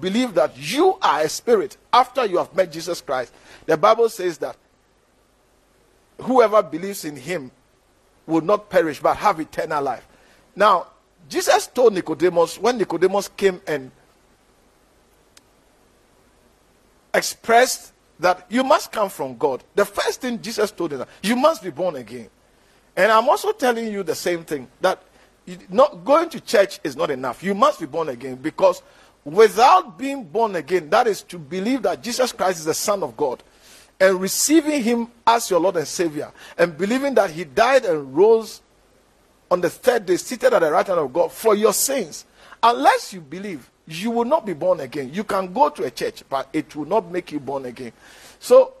Believe that you are a spirit after you have met Jesus Christ, the Bible says that whoever believes in him will not perish but have eternal life. Now, Jesus told Nicodemus when Nicodemus came and expressed that you must come from God, the first thing Jesus told him, you must be born again. And I'm also telling you the same thing that not going to church is not enough. You must be born again because without being born again, that is to believe that Jesus Christ is the Son of God and receiving Him as your Lord and Savior and believing that He died and rose on the third day, seated at the right hand of God for your sins. Unless you believe, you will not be born again. You can go to a church, but it will not make you born again. So,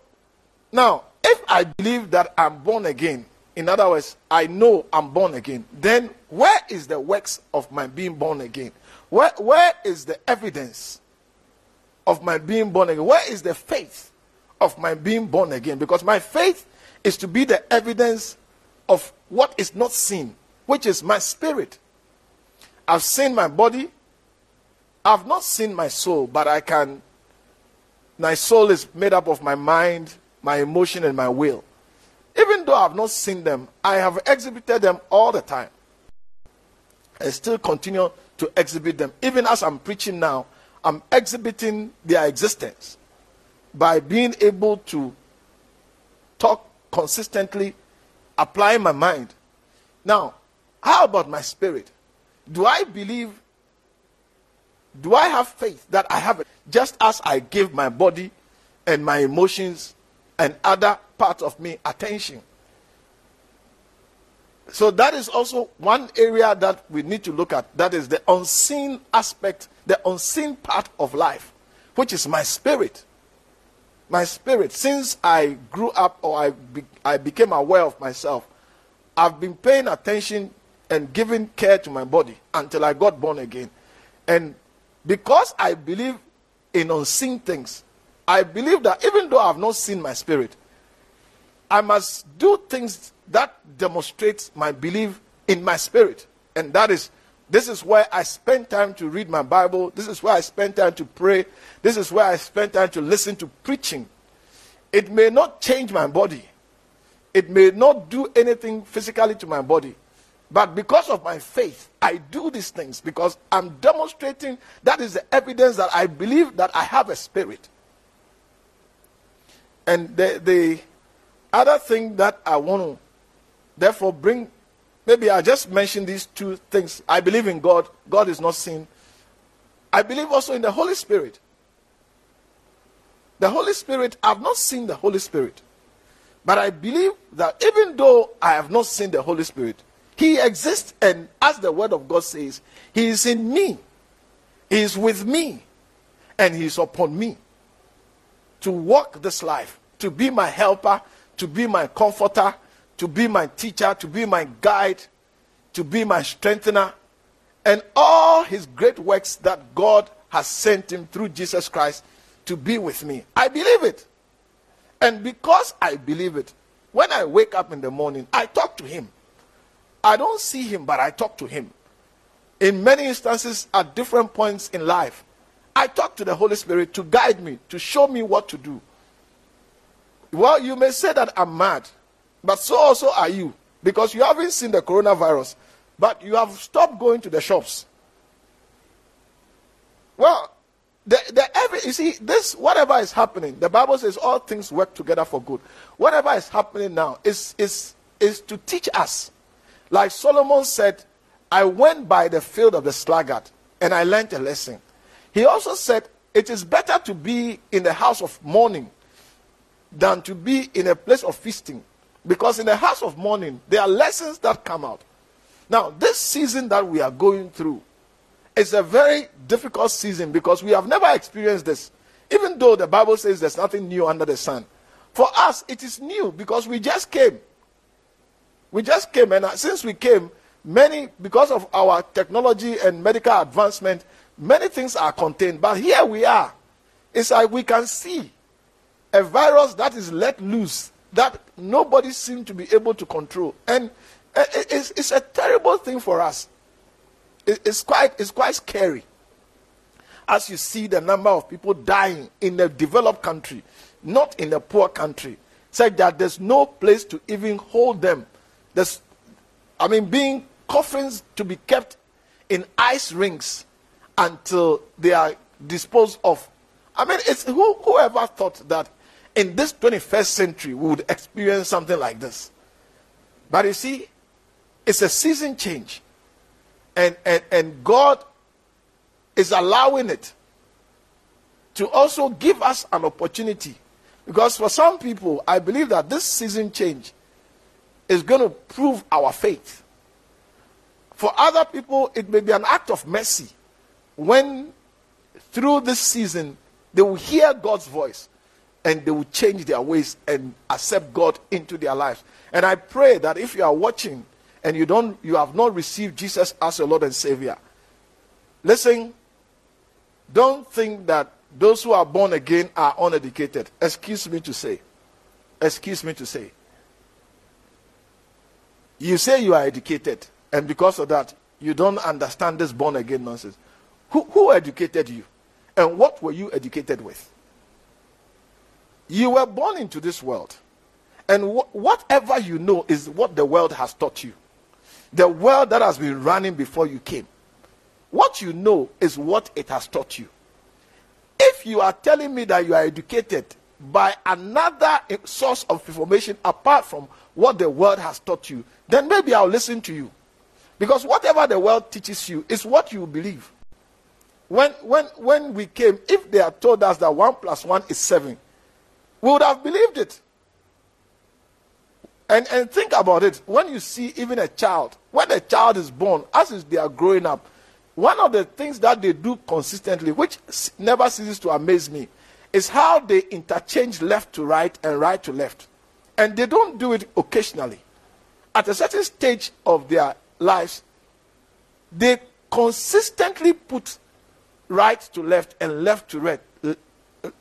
now, if I believe that I'm born again, in other words, I know I'm born again, then where is the works of my being born again? Where, where is the evidence of my being born again? Where is the faith of my being born again? Because my faith is to be the evidence of what is not seen, which is my spirit. I've seen my body, I've not seen my soul, but I can. My soul is made up of my mind, my emotion, and my will. Even though I've not seen them, I have exhibited them all the time. I still continue to exhibit them. Even as I'm preaching now, I'm exhibiting their existence by being able to talk consistently, apply my mind. Now, how about my spirit? Do I believe, do I have faith that I have it? Just as I give my body and my emotions and other parts of me attention. So that is also one area that we need to look at. That is the unseen aspect, the unseen part of life, which is my spirit. My spirit. Since I grew up or I, be, I became aware of myself, I've been paying attention and giving care to my body until I got born again. And because I believe in unseen things, I believe that even though I have not seen my spirit, I must do things that demonstrates my belief in my spirit. And that is, this is where I spend time to read my Bible. This is where I spend time to pray. This is where I spend time to listen to preaching. It may not change my body. It may not do anything physically to my body. But because of my faith, I do these things because I'm demonstrating that is the evidence that I believe that I have a spirit. And the, the other thing that I want to therefore bring, maybe I just mentioned these two things. I believe in God, God is not seen. I believe also in the Holy Spirit. The Holy Spirit, I've not seen the Holy Spirit. But I believe that even though I have not seen the Holy Spirit, He exists, and as the Word of God says, He is in me, He is with me, and He is upon me to walk this life, to be my helper, to be my comforter, to be my teacher, to be my guide, to be my strengthener, and all his great works that God has sent him through Jesus Christ to be with me. I believe it. And because I believe it, when I wake up in the morning, I talk to him. I don't see him, but I talk to him. In many instances, at different points in life, I talk to the Holy Spirit to guide me, to show me what to do. Well, you may say that I'm mad, but so also are you, because you haven't seen the coronavirus, but you have stopped going to the shops. Well, the, the every, you see, this, whatever is happening, the Bible says all things work together for good. Whatever is happening now is, is, is to teach us. Like Solomon said, I went by the field of the sluggard and I learned a lesson. He also said, It is better to be in the house of mourning than to be in a place of feasting. Because in the house of mourning, there are lessons that come out. Now, this season that we are going through is a very difficult season because we have never experienced this. Even though the Bible says there's nothing new under the sun. For us, it is new because we just came. We just came, and uh, since we came, many, because of our technology and medical advancement, many things are contained. But here we are. It's like we can see a virus that is let loose that nobody seems to be able to control. And eh, eh, it's, it's a terrible thing for us. It's quite, it's quite scary. As you see the number of people dying in a developed country, not in a poor country, such that there's no place to even hold them. There's, I mean, being coffins to be kept in ice rings until they are disposed of. I mean, it's who, whoever thought that in this 21st century we would experience something like this. But you see, it's a season change. And, and, and God is allowing it to also give us an opportunity. Because for some people, I believe that this season change is going to prove our faith. For other people, it may be an act of mercy when through this season they will hear God's voice and they will change their ways and accept God into their lives. And I pray that if you are watching and you don't you have not received Jesus as your Lord and Savior, listen, don't think that those who are born again are uneducated. Excuse me to say. Excuse me to say. You say you are educated, and because of that, you don't understand this born again nonsense. Who, who educated you? And what were you educated with? You were born into this world. And wh- whatever you know is what the world has taught you. The world that has been running before you came. What you know is what it has taught you. If you are telling me that you are educated by another source of information apart from what the world has taught you, then maybe I'll listen to you. Because whatever the world teaches you is what you believe. When, when, when we came, if they had told us that 1 plus 1 is 7, we would have believed it. And, and think about it. When you see even a child, when a child is born, as they are growing up, one of the things that they do consistently, which never ceases to amaze me, is how they interchange left to right and right to left. And they don't do it occasionally. At a certain stage of their lives, they consistently put right to left and left to right,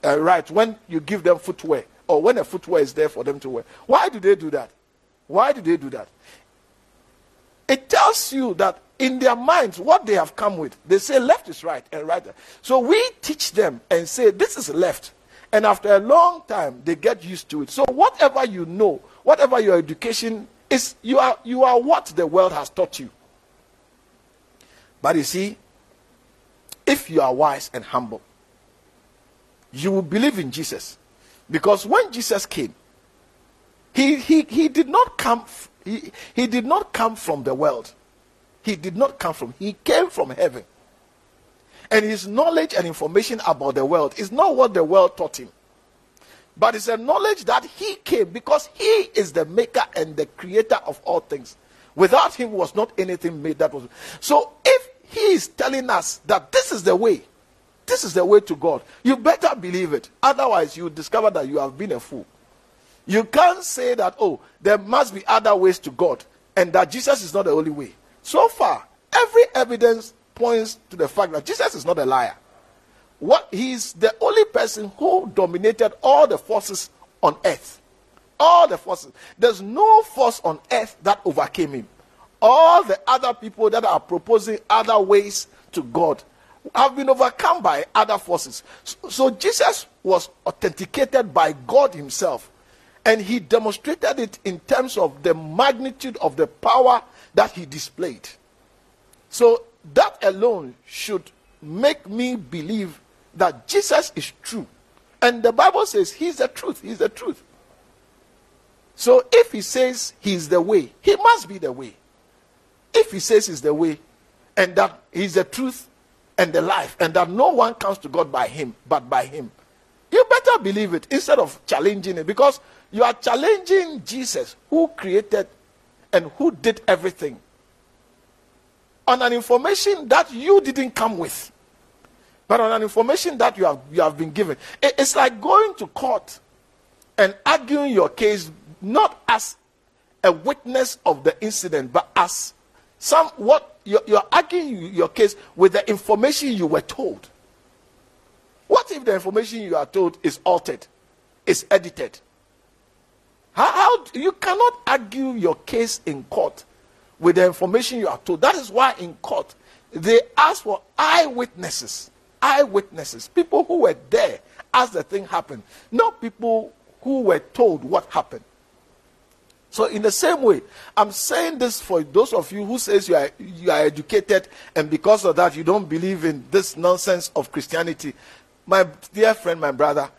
uh, right when you give them footwear or when a footwear is there for them to wear. Why do they do that? Why do they do that? It tells you that in their minds, what they have come with, they say left is right and right. So we teach them and say this is left. And after a long time, they get used to it. So whatever you know, whatever your education is, you are, you are what the world has taught you. But you see, if you are wise and humble, you will believe in Jesus. Because when Jesus came, he, he, he did not come he, he did not come from the world. He did not come from he came from heaven. And his knowledge and information about the world is not what the world taught him. But it's a knowledge that he came because he is the maker and the creator of all things. Without him was not anything made that was. So if he is telling us that this is the way, this is the way to God. You better believe it. Otherwise, you discover that you have been a fool. You can't say that, oh, there must be other ways to God and that Jesus is not the only way. So far, every evidence points to the fact that Jesus is not a liar. What he's the only person who dominated all the forces on earth. All the forces. There's no force on earth that overcame him. All the other people that are proposing other ways to God have been overcome by other forces. So, so Jesus was authenticated by God Himself. And He demonstrated it in terms of the magnitude of the power that He displayed. So that alone should make me believe that Jesus is true. And the Bible says He's the truth. He's the truth. So if He says He's the way, He must be the way. If He says He's the way, and that He's the truth, and the life, and that no one comes to God by him, but by him. You better believe it instead of challenging it because you are challenging Jesus who created and who did everything. on an information that you didn't come with, but on an information that you have, you have been given. It's like going to court and arguing your case not as a witness of the incident, but as some what you're, you're arguing your case with the information you were told. What if the information you are told is altered, is edited? How, how you cannot argue your case in court with the information you are told. That is why in court they ask for eyewitnesses. Eyewitnesses, people who were there as the thing happened, not people who were told what happened. So in the same way, I'm saying this for those of you who says you are you are educated and because of that you don't believe in this nonsense of Christianity. My dear friend, my brother,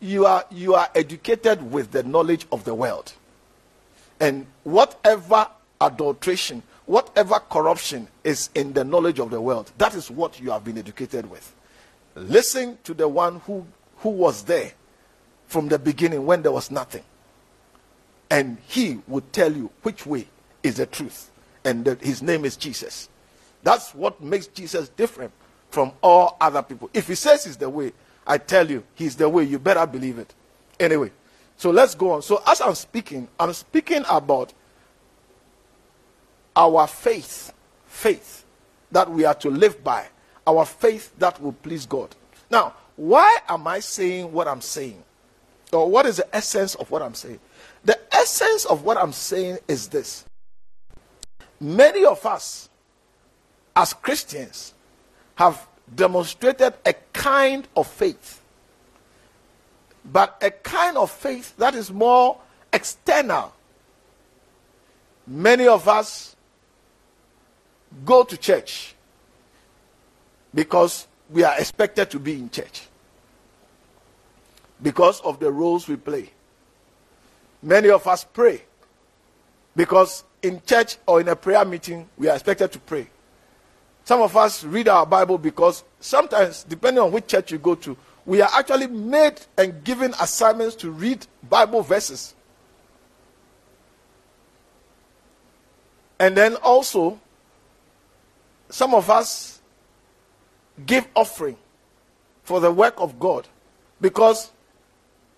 you are you are educated with the knowledge of the world. And whatever adulteration, whatever corruption is in the knowledge of the world, that is what you have been educated with. Listen to the one who, who was there from the beginning when there was nothing. And he would tell you which way is the truth. And that his name is Jesus. That's what makes Jesus different from all other people. If he says he's the way, I tell you, he's the way. You better believe it. Anyway, so let's go on. So, as I'm speaking, I'm speaking about our faith, faith that we are to live by, our faith that will please God. Now, why am I saying what I'm saying? Or what is the essence of what I'm saying? The essence of what I'm saying is this. Many of us, as Christians, have demonstrated a kind of faith, but a kind of faith that is more external. Many of us go to church because we are expected to be in church because of the roles we play. Many of us pray because in church or in a prayer meeting we are expected to pray. Some of us read our Bible because sometimes, depending on which church you go to, we are actually made and given assignments to read Bible verses. And then also, some of us give offering for the work of God because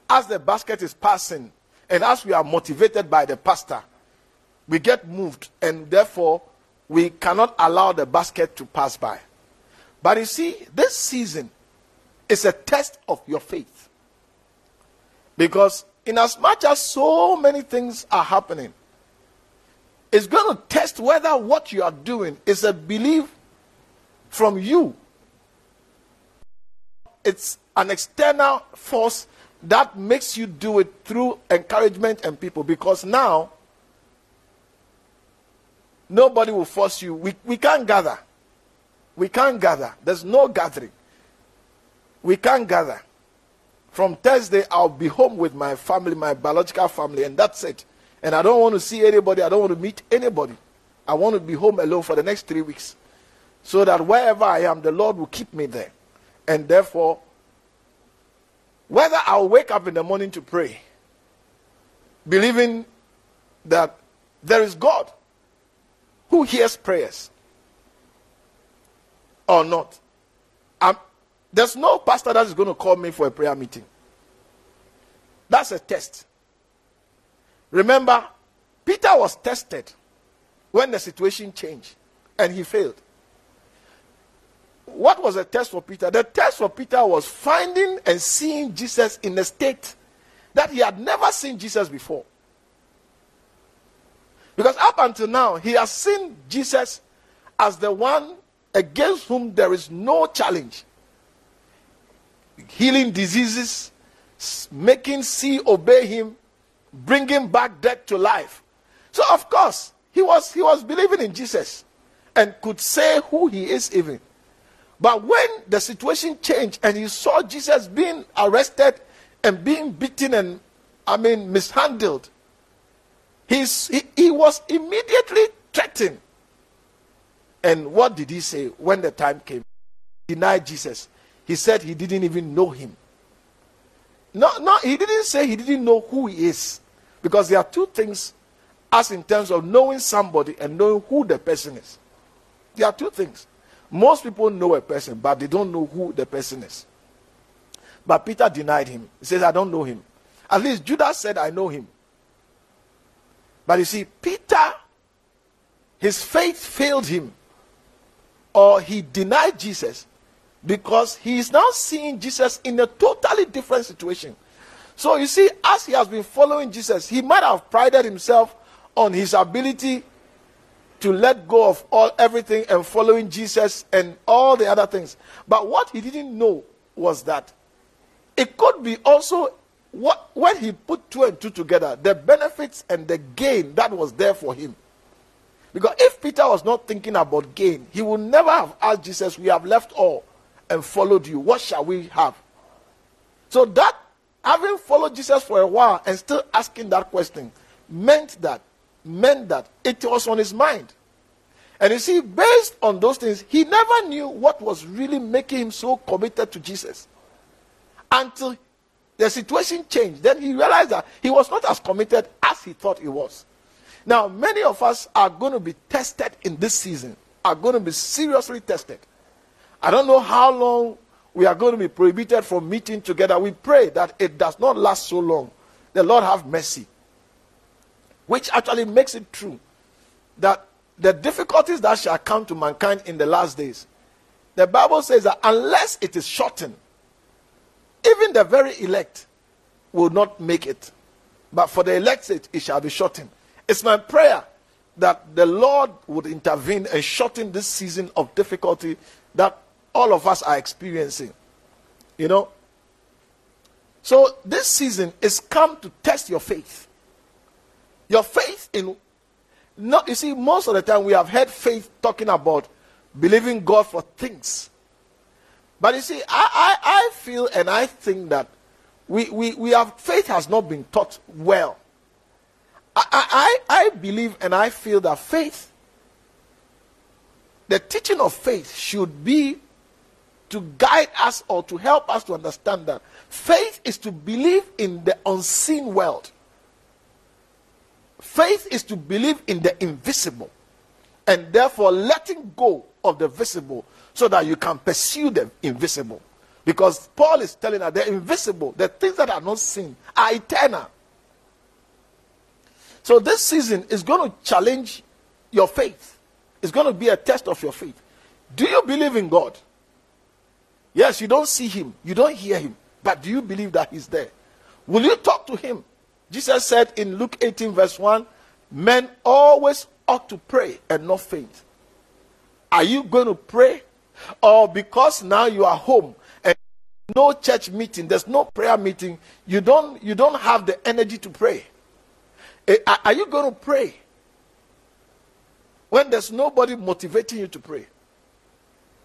as the basket is passing and as we are motivated by the pastor, we get moved and therefore we cannot allow the basket to pass by. But you see, this season is a test of your faith. Because in as much as so many things are happening, it's going to test whether what you are doing is a belief from you. It's an external force that makes you do it through encouragement and people because now nobody will force you. We, we can't gather. We can't gather. There's no gathering. We can't gather. From Thursday, I'll be home with my family, my biological family, and that's it. And I don't want to see anybody. I don't want to meet anybody. I want to be home alone for the next three weeks. So that wherever I am, the Lord will keep me there. And therefore, whether I'll wake up in the morning to pray, believing that there is God who hears prayers or not, I'm, there's no pastor that is going to call me for a prayer meeting. That's a test. Remember, Peter was tested when the situation changed and he failed. What was the test for Peter? The test for Peter was finding and seeing Jesus in a state that he had never seen Jesus before. Because up until now, he has seen Jesus as the one against whom there is no challenge. Healing diseases, making sea obey him, bringing back death to life. So of course, he was he was believing in Jesus and could say who he is even. But when the situation changed and he saw Jesus being arrested and being beaten and I mean mishandled, he's, he, he was immediately threatened. And what did he say when the time came? He denied Jesus. He said he didn't even know him. No, no, he didn't say he didn't know who he is. Because there are two things, as in terms of knowing somebody and knowing who the person is. there are two things. Most people know a person, but they don't know who the person is. But Peter denied him. He says, I don't know him. At least Judas said, I know him. But you see, Peter, his faith failed him, or he denied Jesus because he is now seeing Jesus in a totally different situation. So you see, as he has been following Jesus, he might have prided himself on his ability to let go of all everything and following Jesus and all the other things. But what he didn't know was that it could be also what when he put two and two together, the benefits and the gain that was there for him. Because if Peter was not thinking about gain, he would never have asked Jesus, We have left all and followed you. What shall we have? So that having followed Jesus for a while and still asking that question meant that meant that it was on his mind. And you see, based on those things, he never knew what was really making him so committed to Jesus. Until the situation changed, then he realized that he was not as committed as he thought he was. Now, many of us are going to be tested in this season, are going to be seriously tested. I don't know how long we are going to be prohibited from meeting together. We pray that it does not last so long. The Lord have mercy. Which actually makes it true that the difficulties that shall come to mankind in the last days, the Bible says that unless it is shortened, even the very elect will not make it. But for the elect, it, shall be shortened. It's my prayer that the Lord would intervene and shorten this season of difficulty that all of us are experiencing. You know? So this season is come to test your faith. Your faith in not you see, most of the time we have heard faith talking about believing God for things. But you see, I, I, I feel and I think that we, we, we have faith has not been taught well. I, I, I believe and I feel that faith, the teaching of faith should be to guide us or to help us to understand that faith is to believe in the unseen world. Faith is to believe in the invisible and therefore letting go of the visible so that you can pursue the invisible. Because Paul is telling us the invisible, the things that are not seen, are eternal. So this season is going to challenge your faith. It's going to be a test of your faith. Do you believe in God? Yes, you don't see him, you don't hear him, but do you believe that he's there? Will you talk to him? Jesus said in Luke 18, verse 1 men always ought to pray and not faint. Are you going to pray? Or because now you are home and no church meeting, there's no prayer meeting, you don't you don't have the energy to pray. Eh, are you going to pray? When there's nobody motivating you to pray.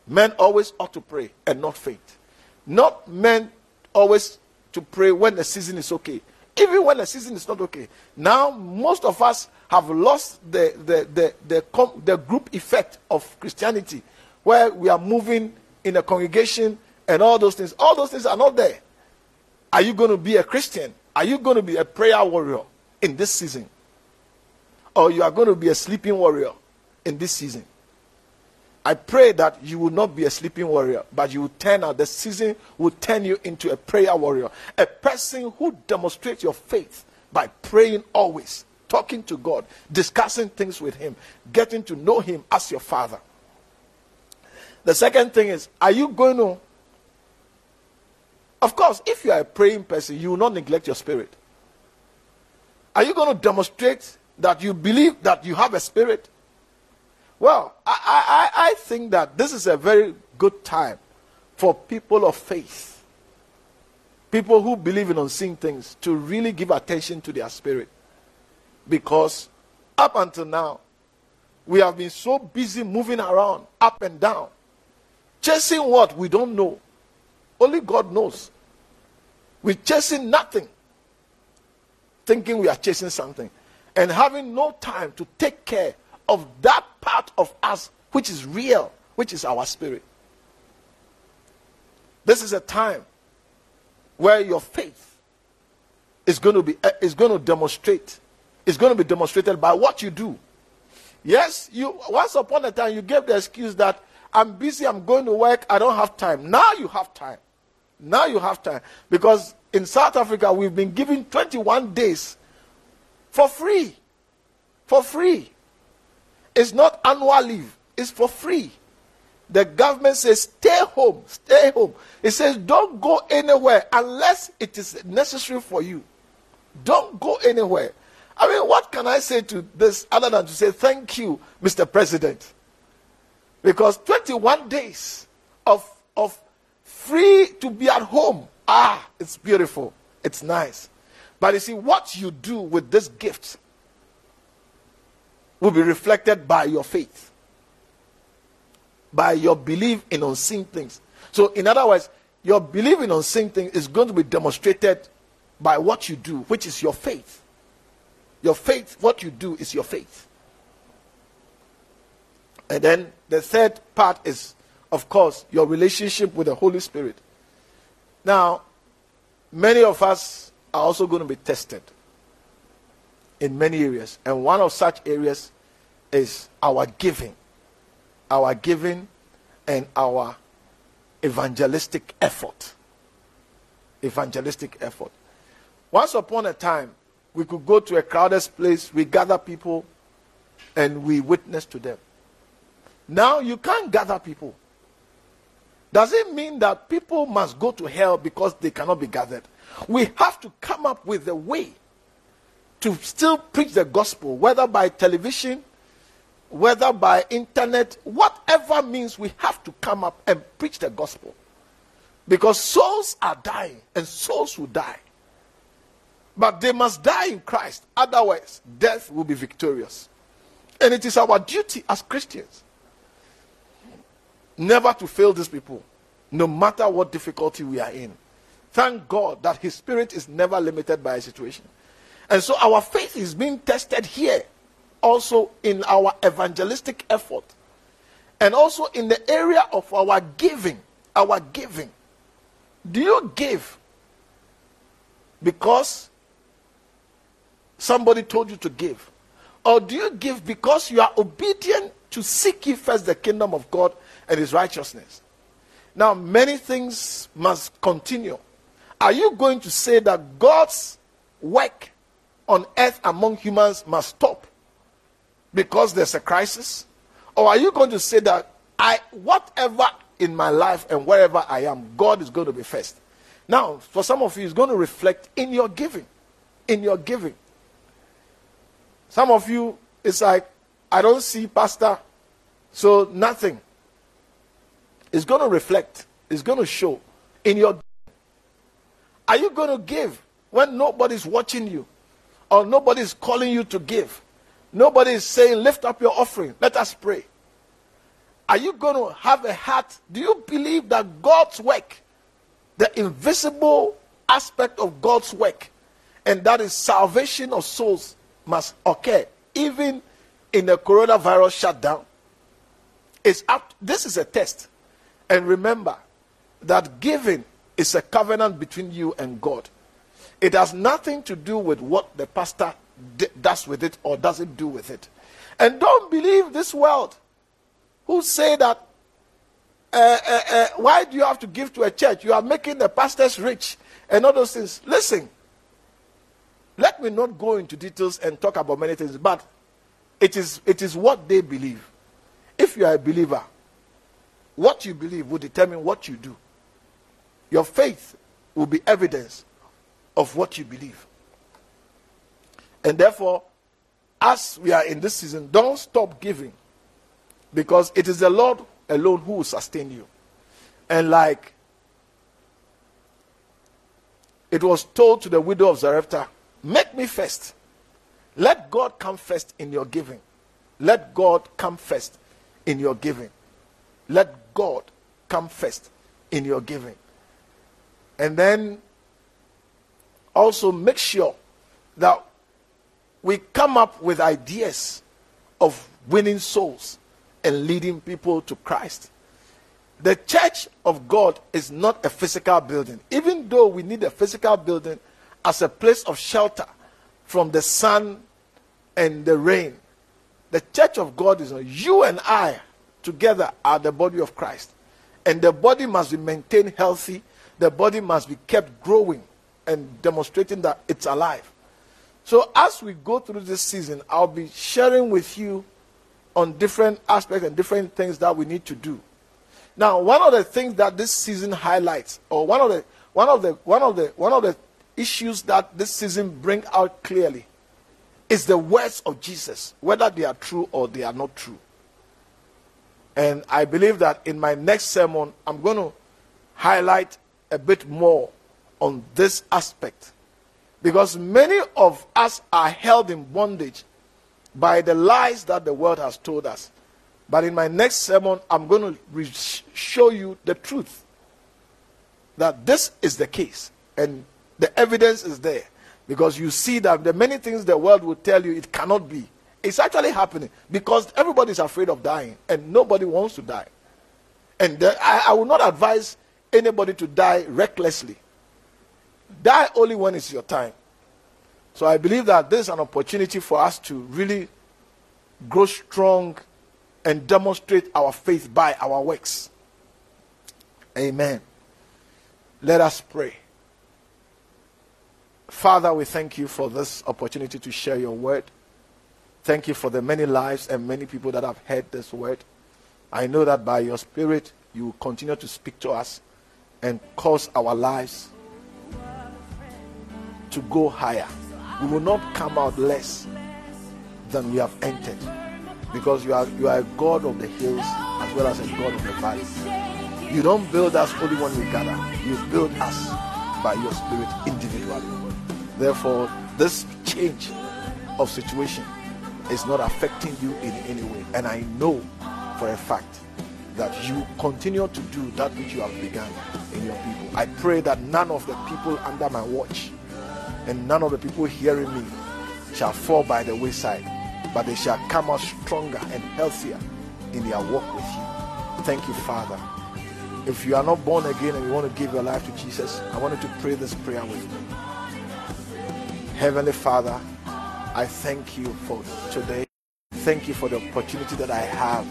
Men always ought to pray and not faint. Not men always to pray when the season is okay. Even when the season is not okay. Now, most of us have lost the, the, the, the, the group effect of Christianity, where we are moving in a congregation and all those things. All those things are not there. Are you going to be a Christian? Are you going to be a prayer warrior in this season? Or you are going to be a sleeping warrior in this season? I pray that you will not be a sleeping warrior, but you will turn out. The season will turn you into a prayer warrior, a person who demonstrates your faith by praying always, talking to God, discussing things with Him, getting to know Him as your Father. The second thing is, are you going to? Of course, if you are a praying person, you will not neglect your spirit. Are you going to demonstrate that you believe that you have a spirit? Well, I, I, I think that this is a very good time for people of faith, people who believe in unseen things, to really give attention to their spirit. Because up until now, we have been so busy moving around, up and down, chasing what we don't know. Only God knows. We're chasing nothing, thinking we are chasing something, and having no time to take care of that part of us which is real, which is our spirit. This is a time where your faith is going to be uh, is going to demonstrate is going to be demonstrated by what you do Yes, you once upon a time you gave the excuse that I'm busy, I'm going to work, I don't have time. Now you have time. Now you have time. Because in South Africa, we've been given 21 days for free. For free. It's not annual leave, it's for free. The government says, stay home, stay home. It says, don't go anywhere unless it is necessary for you. Don't go anywhere. I mean, what can I say to this other than to say thank you, Mr. President? Because 21 days of, of free to be at home, ah, it's beautiful. It's nice. But you see, what you do with this gift will be reflected by your faith, by your belief in unseen things. So, in other words, your belief in unseen things is going to be demonstrated by what you do, which is your faith. Your faith, what you do is your faith. And then the third part is, of course, your relationship with the Holy Spirit. Now, many of us are also going to be tested in many areas. And one of such areas is our giving. Our giving and our evangelistic effort. Evangelistic effort. Once upon a time, we could go to a crowded place, we gather people, and we witness to them. Now you can't gather people. Does it mean that people must go to hell because they cannot be gathered? We have to come up with a way to still preach the gospel, whether by television, whether by internet, whatever means we have to come up and preach the gospel. Because souls are dying and souls will die. But they must die in Christ. Otherwise, death will be victorious. And it is our duty as Christians never to fail these people, no matter what difficulty we are in. Thank God that His Spirit is never limited by a situation. And so our faith is being tested here, also in our evangelistic effort, and also in the area of our giving. Our giving. Do you give because somebody told you to give? Or do you give because you are obedient to seek ye first the kingdom of God and his righteousness? Now, many things must continue. Are you going to say that God's work on earth among humans must stop because there's a crisis? Or are you going to say that I whatever in my life and wherever I am, God is going to be first? Now, for some of you, it's going to reflect in your giving. In your giving. Some of you, it's like, I don't see pastor, so nothing. It's going to reflect, it's going to show in your. Are you going to give when nobody's watching you or nobody's calling you to give? Nobody is saying, Lift up your offering, let us pray. Are you going to have a heart? Do you believe that God's work, the invisible aspect of God's work, and that is salvation of souls, must occur even in the coronavirus shutdown. It's up, this is a test. And remember that giving is a covenant between you and God. It has nothing to do with what the pastor d- does with it or doesn't do with it. And don't believe this world who say that uh, uh, uh, why do you have to give to a church? You are making the pastors rich and all those things. Listen, let me not go into details and talk about many things, but it is, it is what they believe. If you are a believer, what you believe will determine what you do. Your faith will be evidence of what you believe. And therefore, as we are in this season, don't stop giving because it is the Lord alone who will sustain you. And like it was told to the widow of Zarephath, Make me first. Let God come first in your giving. Let God come first in your giving. Let God come first in your giving. And then also make sure that we come up with ideas of winning souls and leading people to Christ. The church of God is not a physical building. Even though we need a physical building as a place of shelter from the sun and the rain. the church of God is you and I together are the body of Christ. And the body must be maintained healthy. The body must be kept growing and demonstrating that it's alive. So, as we go through this season, I'll be sharing with you on different aspects and different things that we need to do. Now, one of the things that this season highlights, or one of the one of the one of the one of the issues that this season bring out clearly, is the words of Jesus, whether they are true or they are not true. And I believe that in my next sermon, I'm going to highlight a bit more on this aspect. Because many of us are held in bondage by the lies that the world has told us. But in my next sermon, I'm going to re- show you the truth that this is the case. And the evidence is there. Because you see that the many things the world will tell you it cannot be. It's actually happening because everybody is afraid of dying and nobody wants to die. And the, I, I will not advise anybody to die recklessly. Die only when it's your time. So I believe that this is an opportunity for us to really grow strong and demonstrate our faith by our works. Amen. Let us pray. Father, we thank you for this opportunity to share your word. Thank you for the many lives and many people that have heard this word. I know that by your Spirit, you will continue to speak to us and cause our lives to go higher. We will not come out less than we have entered because you are, you are a God of the hills as well as a God of the valley. You don't build us only when we gather, you build us by your Spirit individually. Therefore, this change of situation is not affecting you in any way. And I know for a fact that you continue to do that which you have begun in your people. I pray that none of the people under my watch and none of the people hearing me shall fall by the wayside, but they shall come out stronger and healthier in their walk with you. Thank you, Father. If you are not born again and you want to give your life to Jesus, I want you to pray this prayer with me. Heavenly Father, I thank you for today. Thank you for the opportunity that I have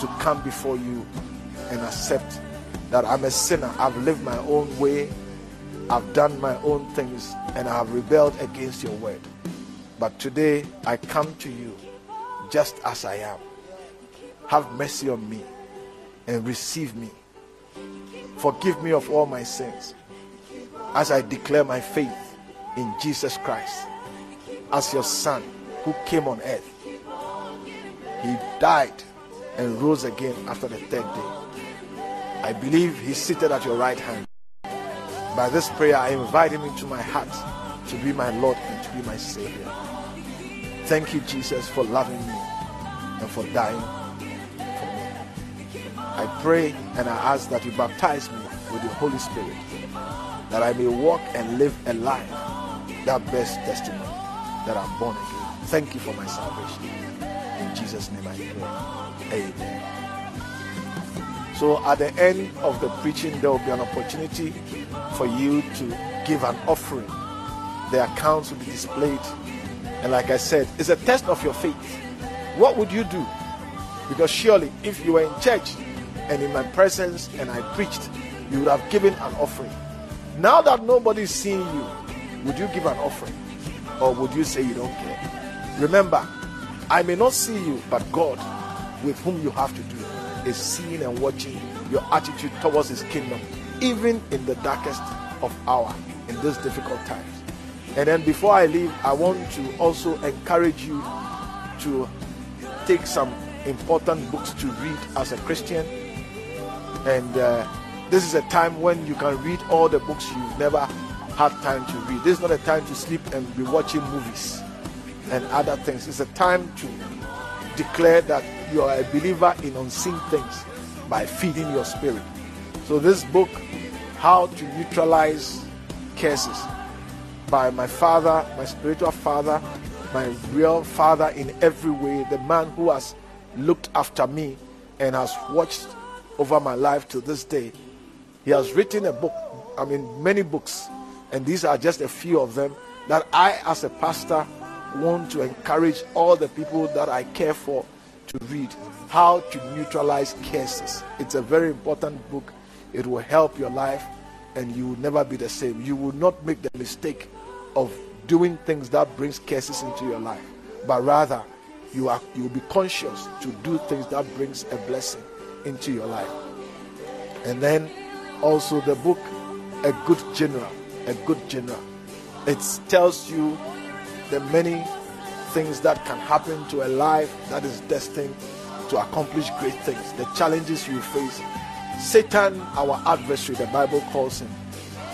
to come before you and accept that I'm a sinner. I've lived my own way, I've done my own things, and I have rebelled against your word. But today I come to you just as I am. Have mercy on me and receive me. Forgive me of all my sins as I declare my faith in Jesus Christ as your son who came on earth. He died and rose again after the third day. I believe he's seated at your right hand. By this prayer, I invite him into my heart to be my Lord and to be my Savior. Thank you, Jesus, for loving me and for dying for me. I pray and I ask that you baptize me with the Holy Spirit, that I may walk and live a life that best testimony that I'm born again. Thank you for my salvation. In Jesus' name I pray. Amen. So at the end of the preaching, there will be an opportunity for you to give an offering. The accounts will be displayed. And like I said, it's a test of your faith. What would you do? Because surely, if you were in church and in my presence and I preached, you would have given an offering. Now that nobody is seeing you, would you give an offering? Or would you say you don't care? Remember, I may not see you, but God, with whom you have to do, is seeing and watching your attitude towards His kingdom, even in the darkest of hour, in these difficult times. And then before I leave, I want to also encourage you to take some important books to read as a Christian. And uh, this is a time when you can read all the books you've never had time to read. This is not a time to sleep and be watching movies and other things. It's a time to declare that you are a believer in unseen things by feeding your spirit. So, this book, How to Neutralize Curses, by my father, my spiritual father, my real father in every way, the man who has looked after me and has watched over my life to this day. He has written a book, I mean, many books and these are just a few of them that I, as a pastor, want to encourage all the people that I care for to read How to Neutralize Curses. It's a very important book. It will help your life and you will never be the same. You will not make the mistake of doing things that brings curses into your life, but rather you are you will be conscious to do things that brings a blessing into your life. And then also the book A Good General, A Good General. It tells you the many things that can happen to a life that is destined to accomplish great things, the challenges you face. Satan, our adversary, the Bible calls him,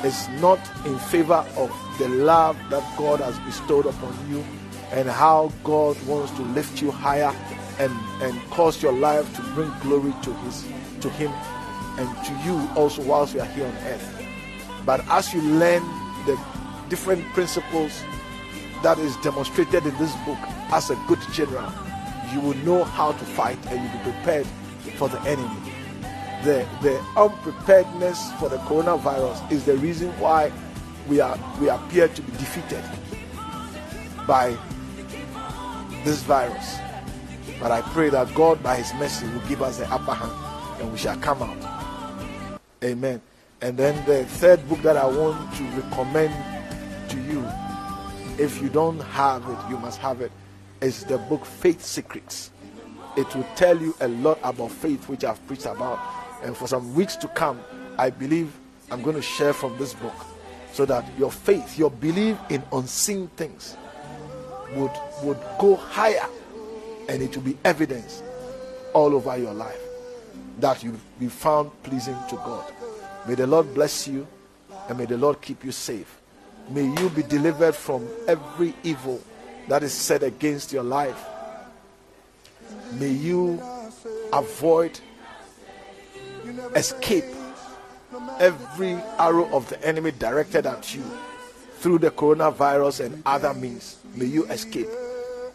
is not in favor of the love that God has bestowed upon you and how God wants to lift you higher and, and cause your life to bring glory to his to him and to you also whilst you are here on earth. But as you learn the different principles that is demonstrated in this book as a good general, you will know how to fight and you'll be prepared for the enemy. The, the unpreparedness for the coronavirus is the reason why we are we appear to be defeated by this virus. But I pray that God, by His mercy, will give us the upper hand and we shall come out. Amen. And then the third book that I want to recommend to you, if you don't have it, you must have it, is the book Faith Secrets. It will tell you a lot about faith, which I've preached about. And for some weeks to come, I believe I'm going to share from this book so that your faith, your belief in unseen things would would go higher and it will be evidence all over your life that you'll be found pleasing to God. May the Lord bless you and may the Lord keep you safe. May you be delivered from every evil that is said against your life. May you avoid, escape every arrow of the enemy directed at you through the coronavirus and other means. May you escape.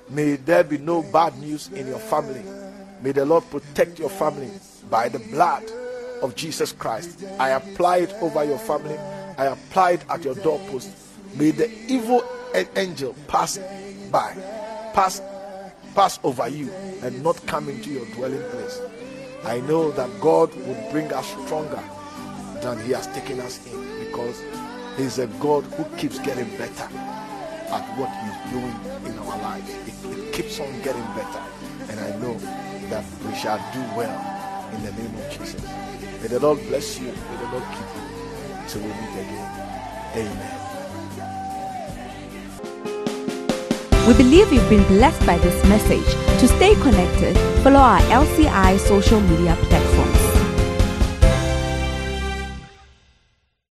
May there be no bad news in your family. May the Lord protect your family by the blood of Jesus Christ. I apply it over your family. I apply it at your doorpost. May the evil angel pass by, pass, pass over you, and not come into your dwelling place. I know that God will bring us stronger than He has taken us in because He's a God who keeps getting better at what He's doing in our lives. It, it keeps on getting better. And I know that we shall do well in the name of Jesus. May the Lord bless you. May the Lord keep you. Till we meet again. Amen. We believe you've been blessed by this message. To stay connected, follow our LCI social media platforms